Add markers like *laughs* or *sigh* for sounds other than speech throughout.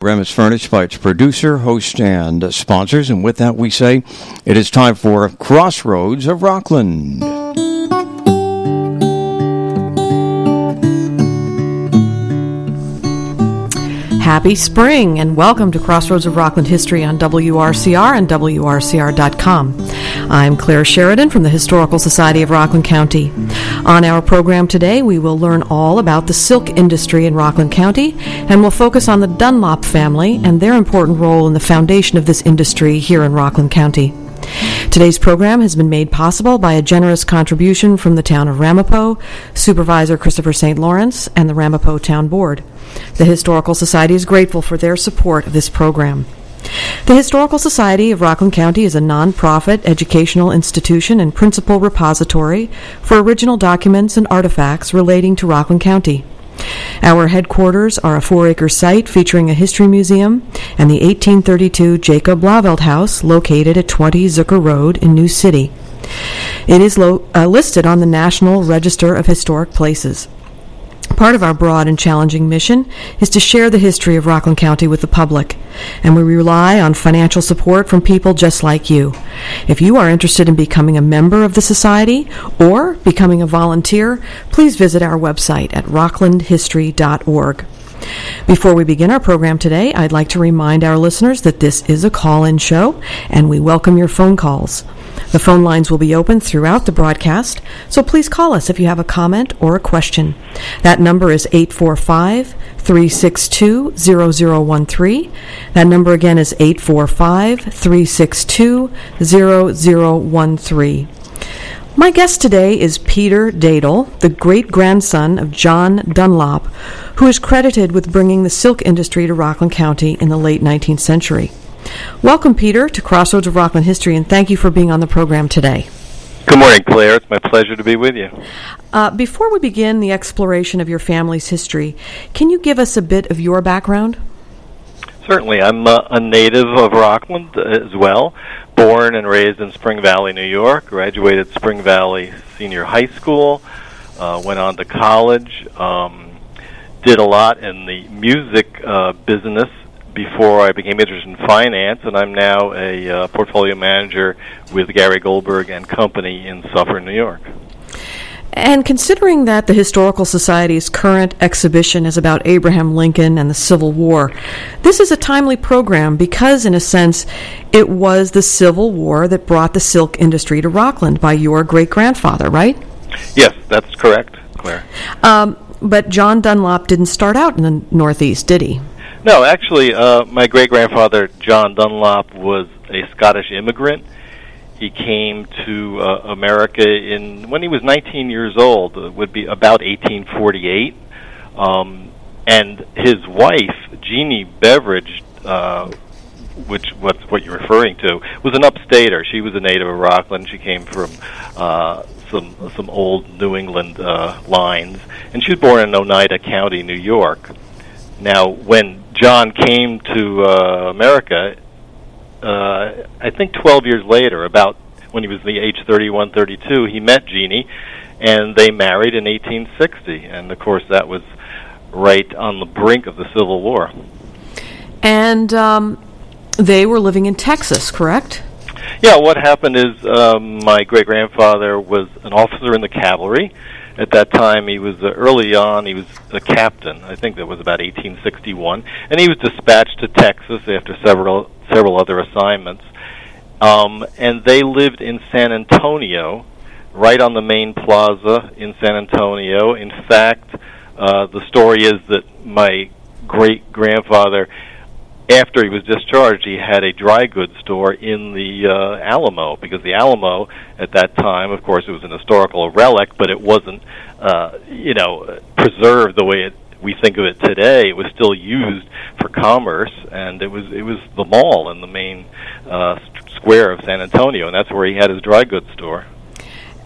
program is furnished by its producer, host, and sponsors. And with that, we say it is time for Crossroads of Rockland. Happy spring and welcome to Crossroads of Rockland History on WRCR and WRCR.com. I'm Claire Sheridan from the Historical Society of Rockland County. On our program today, we will learn all about the silk industry in Rockland County and we'll focus on the Dunlop family and their important role in the foundation of this industry here in Rockland County. Today's program has been made possible by a generous contribution from the town of Ramapo, Supervisor Christopher St. Lawrence, and the Ramapo Town Board. The Historical Society is grateful for their support of this program. The Historical Society of Rockland County is a nonprofit educational institution and principal repository for original documents and artifacts relating to Rockland County. Our headquarters are a four acre site featuring a history museum and the 1832 Jacob Blauvelt House located at 20 Zukor Road in New City. It is lo- uh, listed on the National Register of Historic Places. Part of our broad and challenging mission is to share the history of Rockland County with the public, and we rely on financial support from people just like you. If you are interested in becoming a member of the Society or becoming a volunteer, please visit our website at rocklandhistory.org. Before we begin our program today, I'd like to remind our listeners that this is a call in show and we welcome your phone calls. The phone lines will be open throughout the broadcast, so please call us if you have a comment or a question. That number is 845 362 0013. That number again is 845 362 0013. My guest today is Peter Dadel, the great grandson of John Dunlop, who is credited with bringing the silk industry to Rockland County in the late 19th century. Welcome, Peter, to Crossroads of Rockland History, and thank you for being on the program today. Good morning, Claire. It's my pleasure to be with you. Uh, before we begin the exploration of your family's history, can you give us a bit of your background? Certainly. I'm uh, a native of Rockland as well. Born and raised in Spring Valley, New York. Graduated Spring Valley Senior High School. Uh, went on to college. Um, did a lot in the music uh, business before I became interested in finance, and I'm now a uh, portfolio manager with Gary Goldberg and Company in Suffern, New York. And considering that the Historical Society's current exhibition is about Abraham Lincoln and the Civil War, this is a timely program because, in a sense, it was the Civil War that brought the silk industry to Rockland by your great grandfather, right? Yes, that's correct, Claire. Um, but John Dunlop didn't start out in the Northeast, did he? No, actually, uh, my great grandfather, John Dunlop, was a Scottish immigrant he came to uh, America in when he was 19 years old. It would be about 1848, um, and his wife, Jeannie Beveridge, uh, which what's what you're referring to, was an upstater. She was a native of Rockland. She came from uh, some some old New England uh, lines, and she was born in Oneida County, New York. Now, when John came to uh, America, uh, I think 12 years later, about when he was the age 31, 32, he met Jeannie, and they married in 1860. And of course, that was right on the brink of the Civil War. And um, they were living in Texas, correct? Yeah, what happened is um, my great grandfather was an officer in the cavalry. At that time, he was uh, early on. He was a captain. I think that was about 1861, and he was dispatched to Texas after several several other assignments. Um, and they lived in San Antonio, right on the main plaza in San Antonio. In fact, uh, the story is that my great grandfather, after he was discharged, he had a dry goods store in the uh, Alamo because the Alamo at that time, of course, it was an historical relic, but it wasn't, uh, you know, preserved the way it we think of it today, it was still used for commerce, and it was it was the mall in the main uh, square of San Antonio, and that's where he had his dry goods store.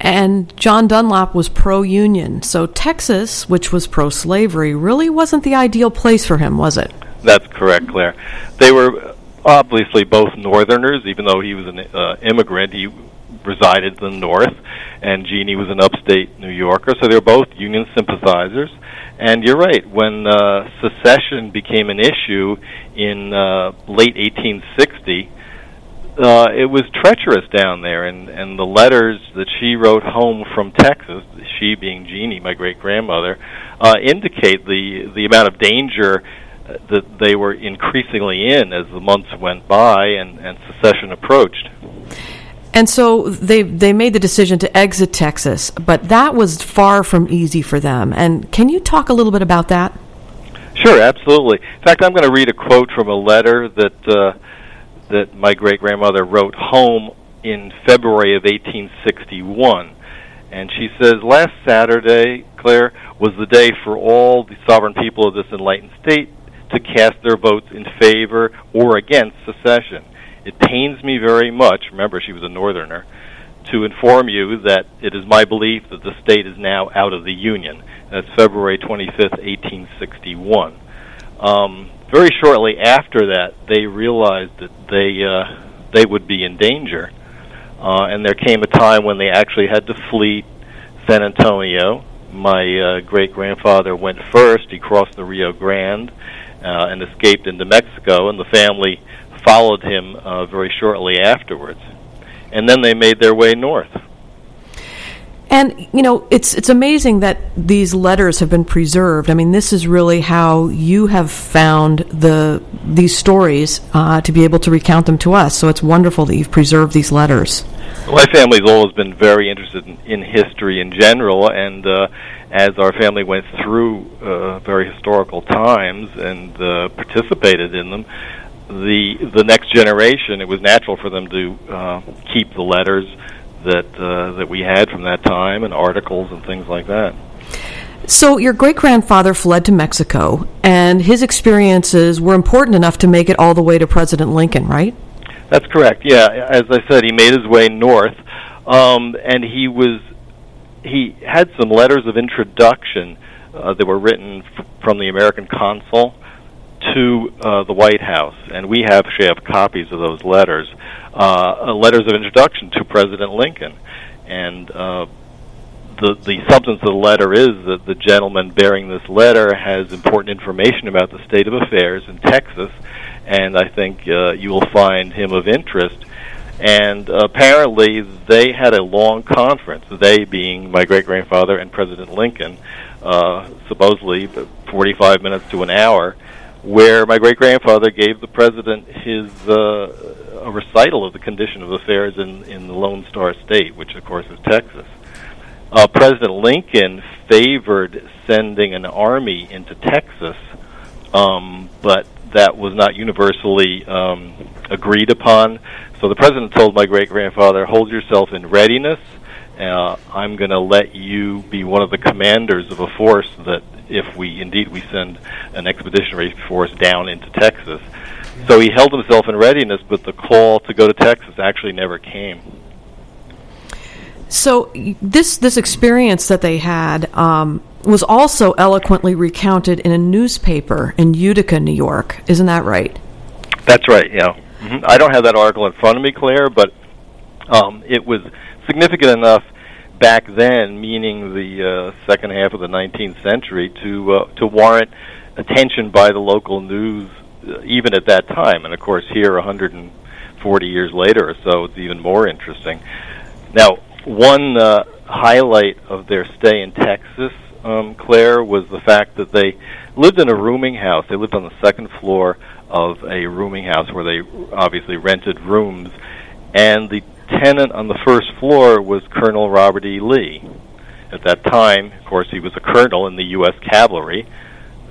And John Dunlop was pro union, so Texas, which was pro slavery, really wasn't the ideal place for him, was it? That's correct, Claire. They were obviously both Northerners, even though he was an uh, immigrant. He resided in the North, and Jeannie was an upstate New Yorker, so they were both Union sympathizers. And you're right, when uh, secession became an issue in uh, late 1860, uh, it was treacherous down there, and, and the letters that she wrote home from Texas, she being Jeannie, my great grandmother, uh, indicate the, the amount of danger that they were increasingly in as the months went by and, and secession approached. And so they they made the decision to exit Texas, but that was far from easy for them. And can you talk a little bit about that? Sure, absolutely. In fact, I'm going to read a quote from a letter that uh, that my great grandmother wrote home in February of 1861. And she says, Last Saturday, Claire, was the day for all the sovereign people of this enlightened state to cast their votes in favor or against secession. It pains me very much, remember she was a northerner, to inform you that it is my belief that the state is now out of the Union. That's February 25th, 1861. Um, very shortly after that, they realized that they uh, they would be in danger, uh, and there came a time when they actually had to flee San Antonio. My uh, great grandfather went first. He crossed the Rio Grande uh, and escaped into Mexico, and the family followed him uh, very shortly afterwards. And then they made their way north. And you know, it's it's amazing that these letters have been preserved. I mean, this is really how you have found the these stories uh, to be able to recount them to us. So it's wonderful that you've preserved these letters. My family's always been very interested in, in history in general, and uh, as our family went through uh, very historical times and uh, participated in them, the the next generation, it was natural for them to uh, keep the letters that uh, that we had from that time and articles and things like that. So your great grandfather fled to Mexico, and his experiences were important enough to make it all the way to President Lincoln, right? That's correct. Yeah, as I said, he made his way north, um, and he was he had some letters of introduction uh, that were written f- from the American consul to uh, the White House, and we have, actually have copies of those letters, uh, letters of introduction to President Lincoln, and uh, the the substance of the letter is that the gentleman bearing this letter has important information about the state of affairs in Texas, and I think uh, you will find him of interest. And apparently, they had a long conference. They being my great grandfather and President Lincoln, uh, supposedly 45 minutes to an hour, where my great grandfather gave the president his uh, a recital of the condition of affairs in in the Lone Star State, which of course is Texas. Uh, president Lincoln favored sending an army into Texas, um, but that was not universally um, agreed upon. So the president told my great grandfather, "Hold yourself in readiness." Uh, I'm going to let you be one of the commanders of a force that if we indeed we send an expeditionary force down into Texas. So he held himself in readiness, but the call to go to Texas actually never came. So this this experience that they had um, was also eloquently recounted in a newspaper in Utica, New York. Isn't that right? That's right. Yeah, mm-hmm. I don't have that article in front of me, Claire, but um, it was significant enough back then, meaning the uh, second half of the 19th century, to uh, to warrant attention by the local news, uh, even at that time. And of course, here, 140 years later or so, it's even more interesting. Now, one uh, highlight of their stay in Texas, um, Claire, was the fact that they lived in a rooming house. They lived on the second floor of a rooming house where they obviously rented rooms, and the tenant on the first floor was Colonel Robert E. Lee. At that time, of course, he was a colonel in the U.S. Cavalry.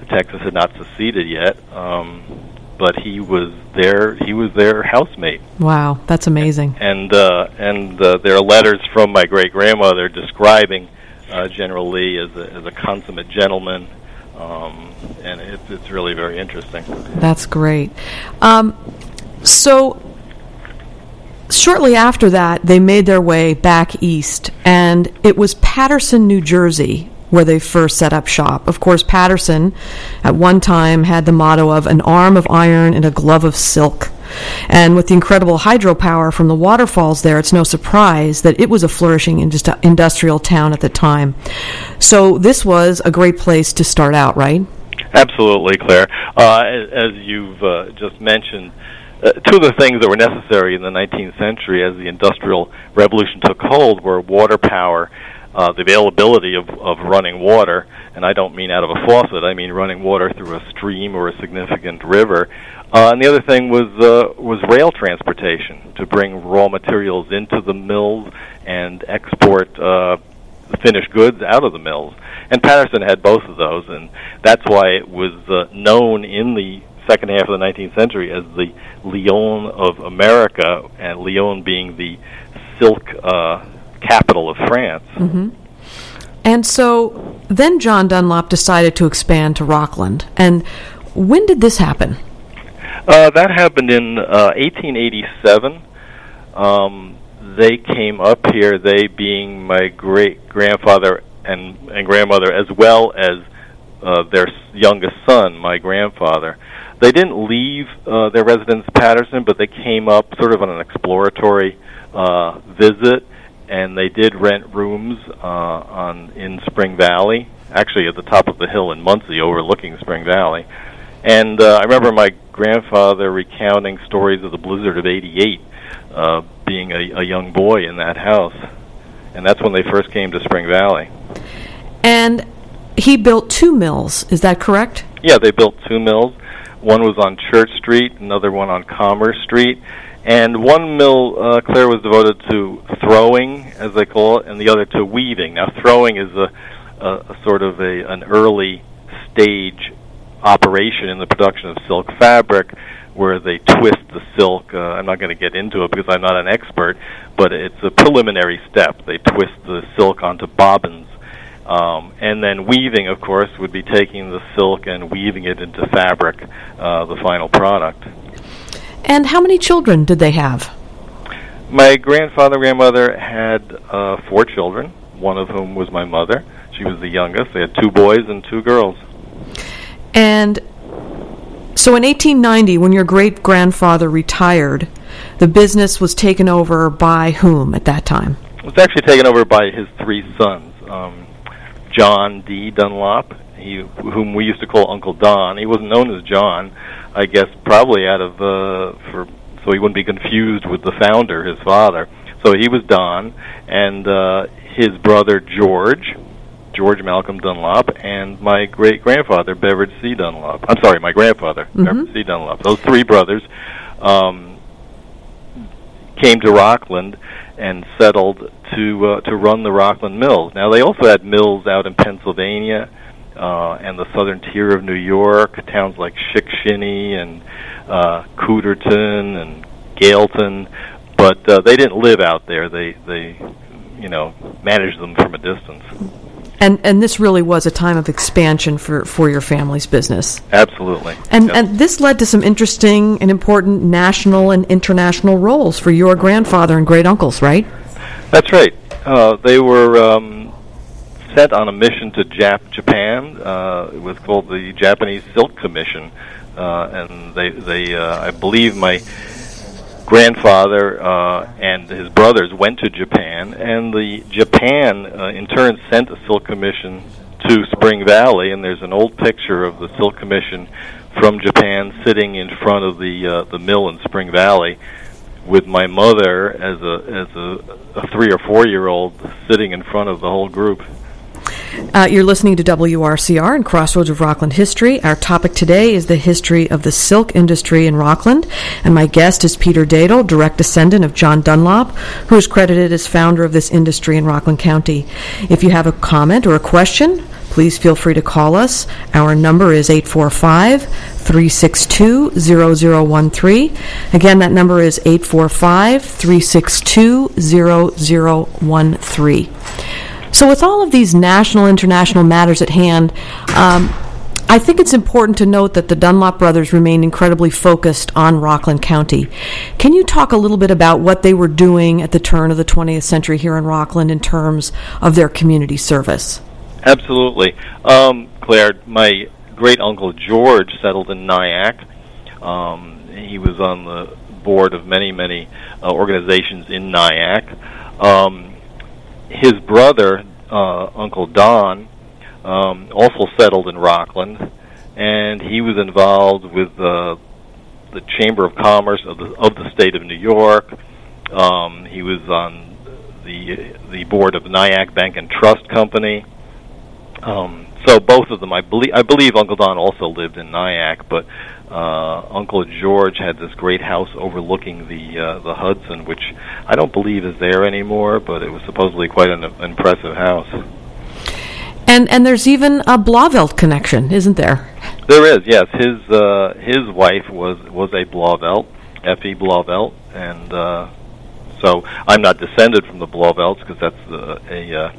Texas had not seceded yet, um, but he was their he was their housemate. Wow, that's amazing. And uh, and uh, there are letters from my great grandmother describing uh, General Lee as a, a consummate gentleman, um, and it's it's really very interesting. That's great. Um, so shortly after that, they made their way back east, and it was Paterson, New Jersey, where they first set up shop. Of course, Paterson at one time had the motto of an arm of iron and a glove of silk. And with the incredible hydropower from the waterfalls there, it's no surprise that it was a flourishing industri- industrial town at the time. So this was a great place to start out, right? Absolutely, Claire. Uh, as you've uh, just mentioned, uh, two of the things that were necessary in the 19th century as the Industrial Revolution took hold were water power, uh, the availability of, of running water, and I don't mean out of a faucet, I mean running water through a stream or a significant river. Uh, and the other thing was uh, was rail transportation to bring raw materials into the mills and export uh, finished goods out of the mills. And Paterson had both of those, and that's why it was uh, known in the second half of the 19th century as the Lyon of America, and Lyon being the silk uh, capital of France. Mm-hmm. And so then John Dunlop decided to expand to Rockland. And when did this happen? Uh, that happened in uh, 1887. Um, they came up here, they being my great grandfather and, and grandmother, as well as uh, their youngest son, my grandfather. They didn't leave uh, their residence Paterson, but they came up sort of on an exploratory uh, visit, and they did rent rooms uh, on in Spring Valley, actually at the top of the hill in Monsey, overlooking Spring Valley. And uh, I remember my grandfather recounting stories of the blizzard of '88, uh, being a, a young boy in that house, and that's when they first came to Spring Valley. And he built two mills. Is that correct? Yeah, they built two mills. One was on Church Street, another one on Commerce Street, and one mill, uh, Claire, was devoted to throwing, as they call it, and the other to weaving. Now, throwing is a, a, a sort of a an early stage operation in the production of silk fabric, where they twist the silk. Uh, I'm not going to get into it because I'm not an expert, but it's a preliminary step. They twist the silk onto bobbins um, and then weaving, of course, would be taking the silk and weaving it into fabric, uh, the final product. And how many children did they have? My grandfather and grandmother had uh, four children, one of whom was my mother. She was the youngest. They had two boys and two girls. And so in 1890, when your great grandfather retired, the business was taken over by whom at that time? It was actually taken over by his three sons. Um, John D. Dunlop, he, whom we used to call Uncle Don. He wasn't known as John, I guess, probably out of uh, for so he wouldn't be confused with the founder, his father. So he was Don, and uh, his brother George, George Malcolm Dunlop, and my great grandfather Beveridge C. Dunlop. I'm sorry, my grandfather mm-hmm. Beveridge C. Dunlop. Those three brothers um, came to Rockland and settled to uh, to run the Rockland mills. Now they also had mills out in Pennsylvania uh, and the southern tier of New York, towns like Shickshinny and uh, Cooterton and Gailton, but uh, they didn't live out there. They they you know managed them from a distance. And and this really was a time of expansion for, for your family's business. Absolutely. And yep. and this led to some interesting and important national and international roles for your grandfather and great uncles, right? That's right. Uh, they were um, sent on a mission to Jap- Japan. Uh, it was called the Japanese Silk Commission, uh, and they they uh, I believe my grandfather uh, and his brothers went to Japan, and the Japan uh, in turn sent a silk commission to Spring Valley, and there's an old picture of the silk commission from Japan sitting in front of the uh, the mill in Spring Valley, with my mother as a as a, a three or four year old sitting in front of the whole group. Uh, you're listening to WRCR and Crossroads of Rockland History. Our topic today is the history of the silk industry in Rockland, and my guest is Peter Dadel, direct descendant of John Dunlop, who is credited as founder of this industry in Rockland County. If you have a comment or a question, please feel free to call us. Our number is 845 362 0013. Again, that number is 845 362 0013. So, with all of these national, international matters at hand, um, I think it's important to note that the Dunlop brothers remained incredibly focused on Rockland County. Can you talk a little bit about what they were doing at the turn of the 20th century here in Rockland in terms of their community service? Absolutely. Um, Claire, my great uncle George settled in Nyack. Um, he was on the board of many, many uh, organizations in Nyack. Um, his brother, uh, Uncle Don, um, also settled in Rockland, and he was involved with uh, the Chamber of Commerce of the of the state of New York. Um, he was on the the board of Nyack Bank and Trust Company. Um, so both of them, I believe, I believe Uncle Don also lived in Nyack, but uh, Uncle George had this great house overlooking the uh, the Hudson, which I don't believe is there anymore, but it was supposedly quite an impressive house. And and there's even a Blauvelt connection, isn't there? There is, yes. His uh, his wife was was a Blauvelt, Effie Blauvelt, and uh, so I'm not descended from the Blauvelts because that's uh, a uh,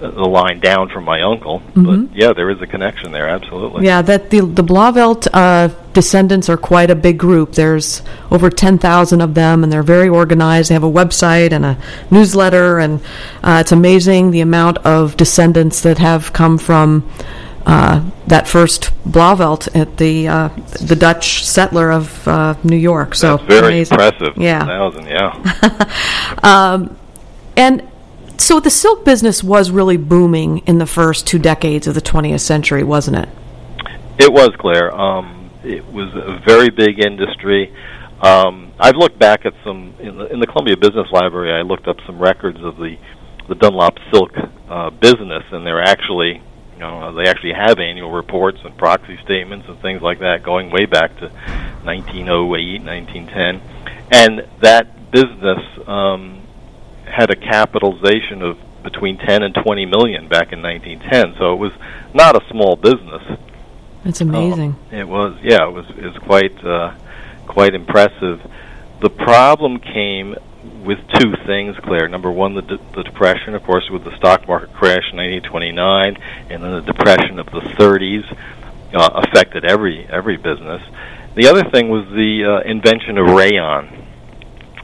the line down from my uncle. Mhm. But yeah, there is a connection there, absolutely. Yeah, that the the Blauvelt uh, descendants are quite a big group. There's over ten thousand of them, and they're very organized. They have a website and a newsletter, and uh, it's amazing the amount of descendants that have come from uh, that first Blauvelt at the uh, the Dutch settler of uh, New York. So That's very amazing. impressive. Yeah. Thousand, yeah. *laughs* Um, and so the silk business was really booming in the first two decades of the 20th century, wasn't it? It was Claire. Um, it was a very big industry. Um, I've looked back at some in the, in the Columbia Business Library. I looked up some records of the the Dunlop silk uh, business, and they're actually, you know, they actually have annual reports and proxy statements and things like that, going way back to 1908, 1910, and that business um, had a capitalization of between 10 and 20 million back in 1910. So it was not a small business. It's amazing. Um, it was, yeah, it was it was quite uh, quite impressive. The problem came with two things, Claire. Number one, the, de- the depression, of course, with the stock market crash in 1929, and then the depression of the 30s uh, affected every every business. The other thing was the uh, invention of rayon,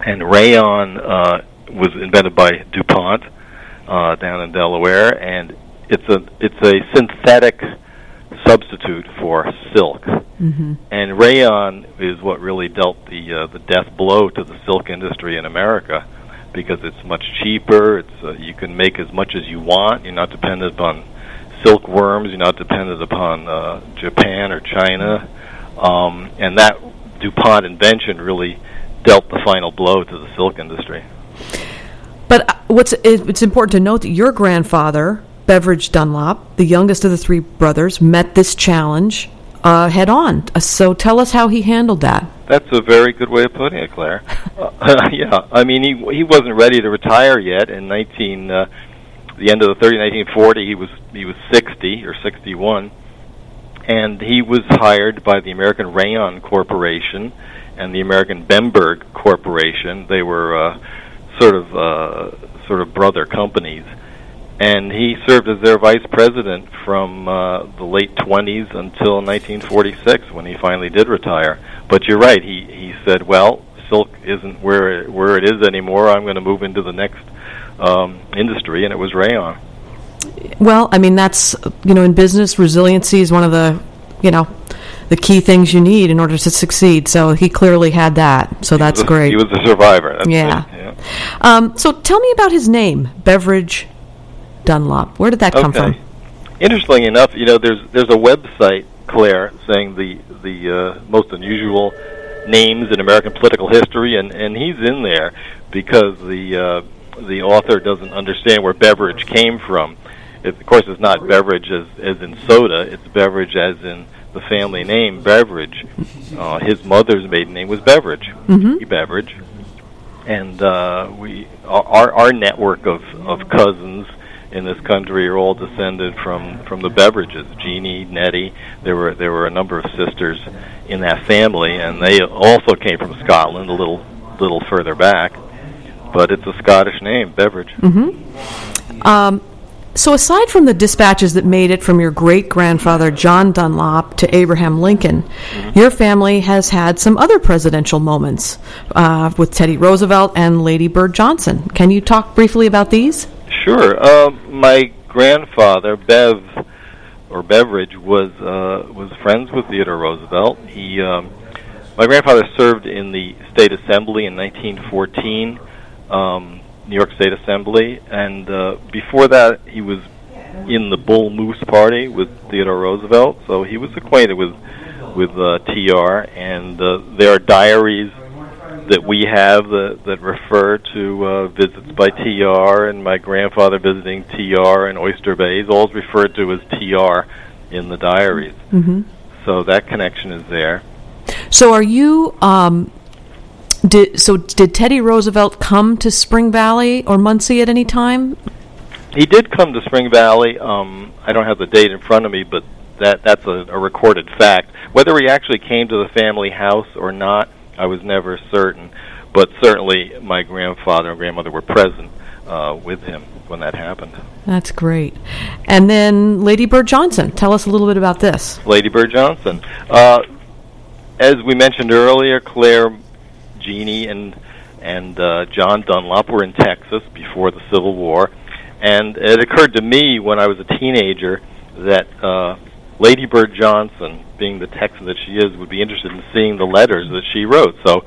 and rayon uh, was invented by DuPont uh, down in Delaware, and it's a it's a synthetic substitute for silk. hmm And rayon is what really dealt the uh, the death blow to the silk industry in America, because it's much cheaper. It's uh, you can make as much as you want. You're not dependent upon silkworms. You're not dependent upon uh, Japan or China, um, and that DuPont invention really dealt the final blow to the silk industry. What's it- it's important to note that your grandfather, Beveridge Dunlop, the youngest of the three brothers, met this challenge uh, head on. Uh, So tell us how he handled that. That's a very good way of putting it, Claire. uh, *laughs* yeah, I mean he he wasn't ready to retire yet in 19 uh, the end of the 30 1940 he was he was 60 or 61 and he was hired by the American Rayon Corporation and the American Bemberg Corporation. They were uh, sort of uh, sort of brother companies and he served as their vice president from uh, the late 20s until 1946 when he finally did retire. But you're right. He he said, "Well, silk isn't where it, where it is anymore. I'm going to move into the next um, industry," and it was rayon. Well, I mean that's you know in business resiliency is one of the you know the key things you need in order to succeed. So he clearly had that. So that's he was a, great. He was a survivor. That's Yeah. it, yeah. Um, so tell me about his name, Beveridge Dunlop. Where did that come okay. from? Interestingly enough, you know, there's there's a website, Claire, saying the the uh, most unusual names in American political history, and and he's in there because the uh, the author doesn't understand where beverage came from. It, of course, it's not beverage as as in soda; it's beverage as in the family name Beveridge. Uh, his mother's maiden name was Beveridge, Mhm. Beveridge, and uh, we our our network of of cousins in this country are all descended from from the Beveridges. Jeannie, Nettie, there were there were a number of sisters in that family, and they also came from Scotland, a little little further back. But it's a Scottish name, Beveridge. Mm-hmm. Um, so, aside from the dispatches that made it from your great grandfather John Dunlop to Abraham Lincoln, your family has had some other presidential moments uh, with Teddy Roosevelt and Lady Bird Johnson. Can you talk briefly about these? Sure. Um, my grandfather, Bev or Beveridge, was uh, was friends with Theodore Roosevelt. He, um, my grandfather served in the state assembly in 1914, um, New York State Assembly, and uh, before that he was in the Bull Moose Party with Theodore Roosevelt, so he was acquainted with with uh, TR, and uh, there are diaries that we have that, that refer to uh, visits by TR and my grandfather visiting TR in Oyster Bay. He's all referred to as TR in the diaries. Mm-hmm. So that connection is there. So are you? Um, did so? Did Teddy Roosevelt come to Spring Valley or Monsey at any time? He did come to Spring Valley. Um, I don't have the date in front of me, but that that's a, a recorded fact. Whether he actually came to the family house or not, I was never certain. But certainly, my grandfather and grandmother were present uh, with him when that happened. That's great. And then Lady Bird Johnson. Tell us a little bit about this. Lady Bird Johnson. Uh, as we mentioned earlier, Claire, Jeannie, and and uh, John Dunlop were in Texas before the Civil War, and it occurred to me when I was a teenager that uh, Lady Bird Johnson, being the Texan that she is, would be interested in seeing the letters that she wrote. So,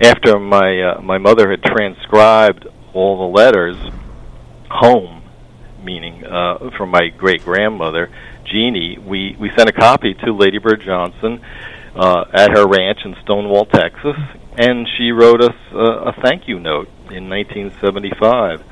after my uh, my mother had transcribed all the letters home, meaning uh, from my great grandmother Jeannie, we we sent a copy to Lady Bird Johnson uh, at her ranch in Stonewall, Texas, and she wrote us uh, a thank you note in 1975,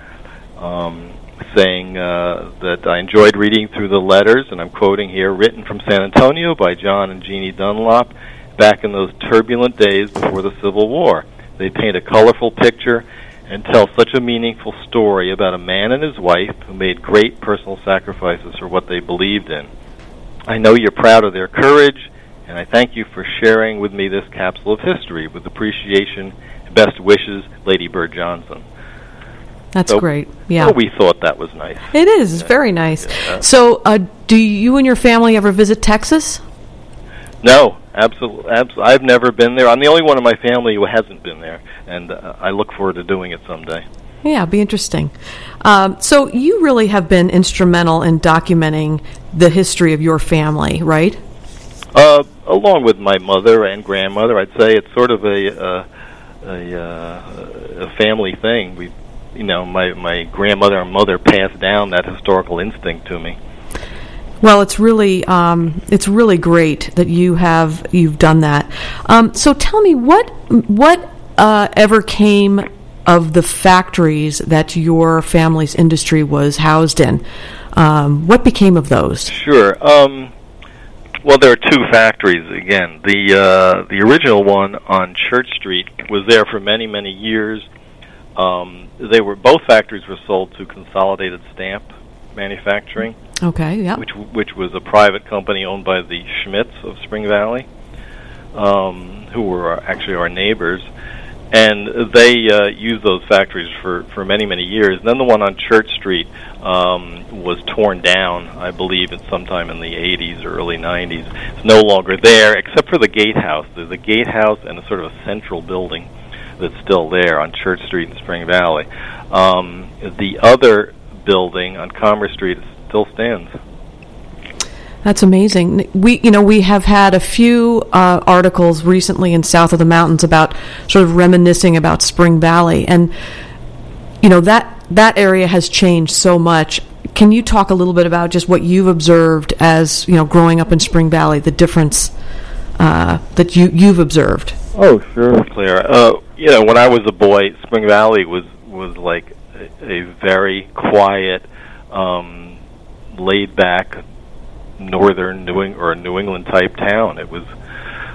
um, saying uh, that I enjoyed reading through the letters, and I'm quoting here, written from San Antonio by John and Jeannie Dunlop back in those turbulent days before the Civil War. They paint a colorful picture and tell such a meaningful story about a man and his wife who made great personal sacrifices for what they believed in. I know you're proud of their courage and I thank you for sharing with me this capsule of history with appreciation and best wishes, Lady Bird Johnson. That's So- great. Yeah. Well, we thought that was nice. it is. It's very nice. Yeah. So, uh, do you and your family ever visit Texas? No, absolutely. Abs- I've never been there. I'm the only one in my family who hasn't been there, and uh, I look forward to doing it someday. Yeah, be interesting. Um, so, you really have been instrumental in documenting the history of your family, right? Uh, along with my mother and grandmother, I'd say it's sort of a uh, a, uh, a family thing. We, you know, my my grandmother and mother passed down that historical instinct to me. Well, it's really um, it's really great that you have you've done that. Um, so tell me what what uh, ever came of the factories that your family's industry was housed in? Um, what became of those? Sure. Um, well, there are two factories again. The uh, the original one on Church Street was there for many many years. Um, they were both factories were sold to Consolidated Stamp Manufacturing, Okay, yeah. which which was a private company owned by the Schmidts of Spring Valley, um, who were our, actually our neighbors. And they uh, used those factories for, for many, many years. And then the one on Church Street um, was torn down, I believe, at sometime in the 80s or early 90s. It's no longer there, except for the gatehouse. There's a gatehouse and a sort of a central building that's still there on Church Street in Spring Valley. Um, the other building on Commerce Street still stands. That's amazing. We, you know, we have had a few uh, articles recently in South of the Mountains about sort of reminiscing about Spring Valley, and you know that that area has changed so much. Can you talk a little bit about just what you've observed as you know growing up in Spring Valley, the difference uh, that you you've observed? Oh, sure, Claire. Uh, you know, when I was a boy, Spring Valley was was like a, a very quiet, um, laid back northern New Eng- or New England type town. It was,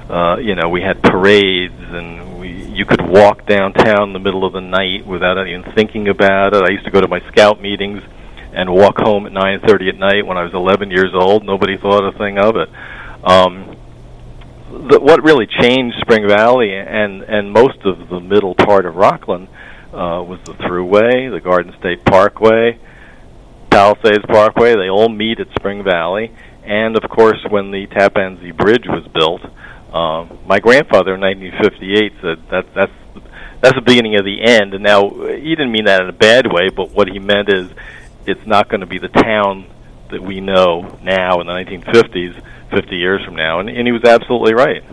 uh, you know, we had parades and we you could walk downtown in the middle of the night without even thinking about it. I used to go to my scout meetings and walk home at 9:30 at night when I was 11 years old. Nobody thought a thing of it. Um, the, what really changed Spring Valley and and most of the middle part of Rockland uh, was the Thruway, the Garden State Parkway, Palisades Parkway. They all meet at Spring Valley, and of course, when the Tappan Zee Bridge was built, um, my grandfather in 1958 said that that's that's the beginning of the end. And now he didn't mean that in a bad way, but what he meant is it's not going to be the town that we know now in the 1950s, 50 years from now. And, and he was absolutely right.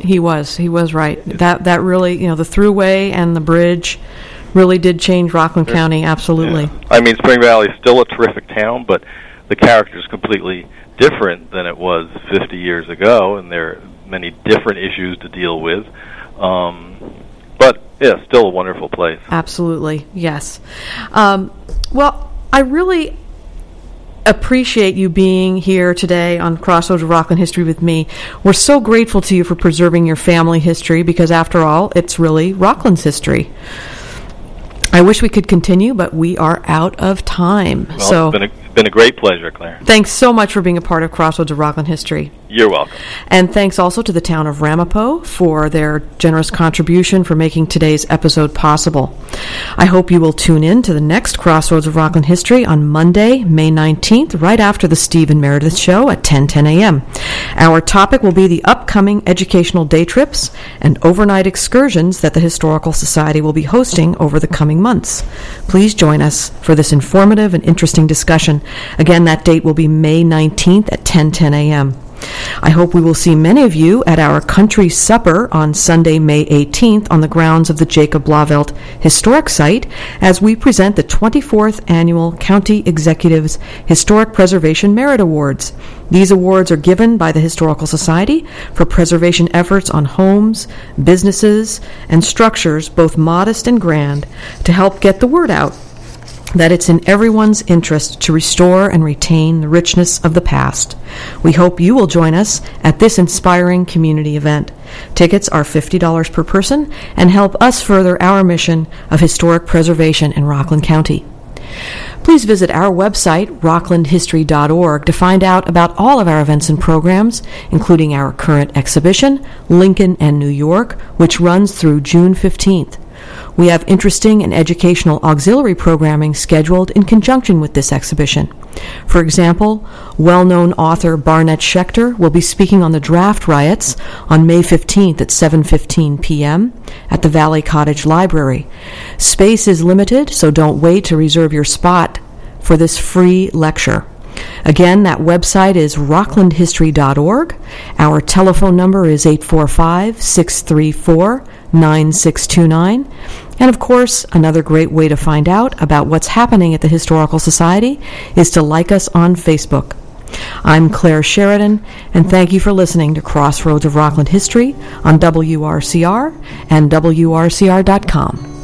He was. He was right. That that really, you know, the Thruway and the bridge really did change Rockland County. Absolutely. Yeah. I mean, Spring Valley is still a terrific town, but the character is completely different than it was 50 years ago, and there are many different issues to deal with. Um, but yeah, still a wonderful place. Absolutely, yes. Um, well, I really appreciate you being here today on Crossroads of Rockland History with me. We're so grateful to you for preserving your family history because, after all, it's really Rockland's history. I wish we could continue, but we are out of time. Well, so it's been a, great pleasure, Claire. Thanks so much for being a part of Crossroads of Rockland History. You're welcome. And thanks also to the town of Ramapo for their generous contribution for making today's episode possible. I hope you will tune in to the next Crossroads of Rockland History on Monday, May 19th, right after the Steve and Meredith show at 10:10 a.m. Our topic will be the upcoming educational day trips and overnight excursions that the Historical Society will be hosting over the coming months. Please join us for this informative and interesting discussion. Again, that date will be May 19th at 10:10 a.m. I hope we will see many of you at our country supper on Sunday, May 18th on the grounds of the Jacob Blauvelt Historic Site as we present the 24th Annual County Executives Historic Preservation Merit Awards. These awards are given by the Historical Society for preservation efforts on homes, businesses, and structures, both modest and grand, to help get the word out that it's in everyone's interest to restore and retain the richness of the past. We hope you will join us at this inspiring community event. Tickets are $50 per person and help us further our mission of historic preservation in Rockland County. Please visit our website, rocklandhistory.org, to find out about all of our events and programs, including our current exhibition, Lincoln and New York, which runs through June 15th. We have interesting and educational auxiliary programming scheduled in conjunction with this exhibition. For example, well known author Barnet Schecter will be speaking on the draft riots on May 15th at 7:15 p.m. at the Valley Cottage Library. Space is limited, so don't wait to reserve your spot for this free lecture. Again, that website is rocklandhistory.org. Our telephone number is 845 634 9629. And of course, another great way to find out about what's happening at the Historical Society is to like us on Facebook. I'm Claire Sheridan, and thank you for listening to Crossroads of Rockland History on WRCR and WRCR.com.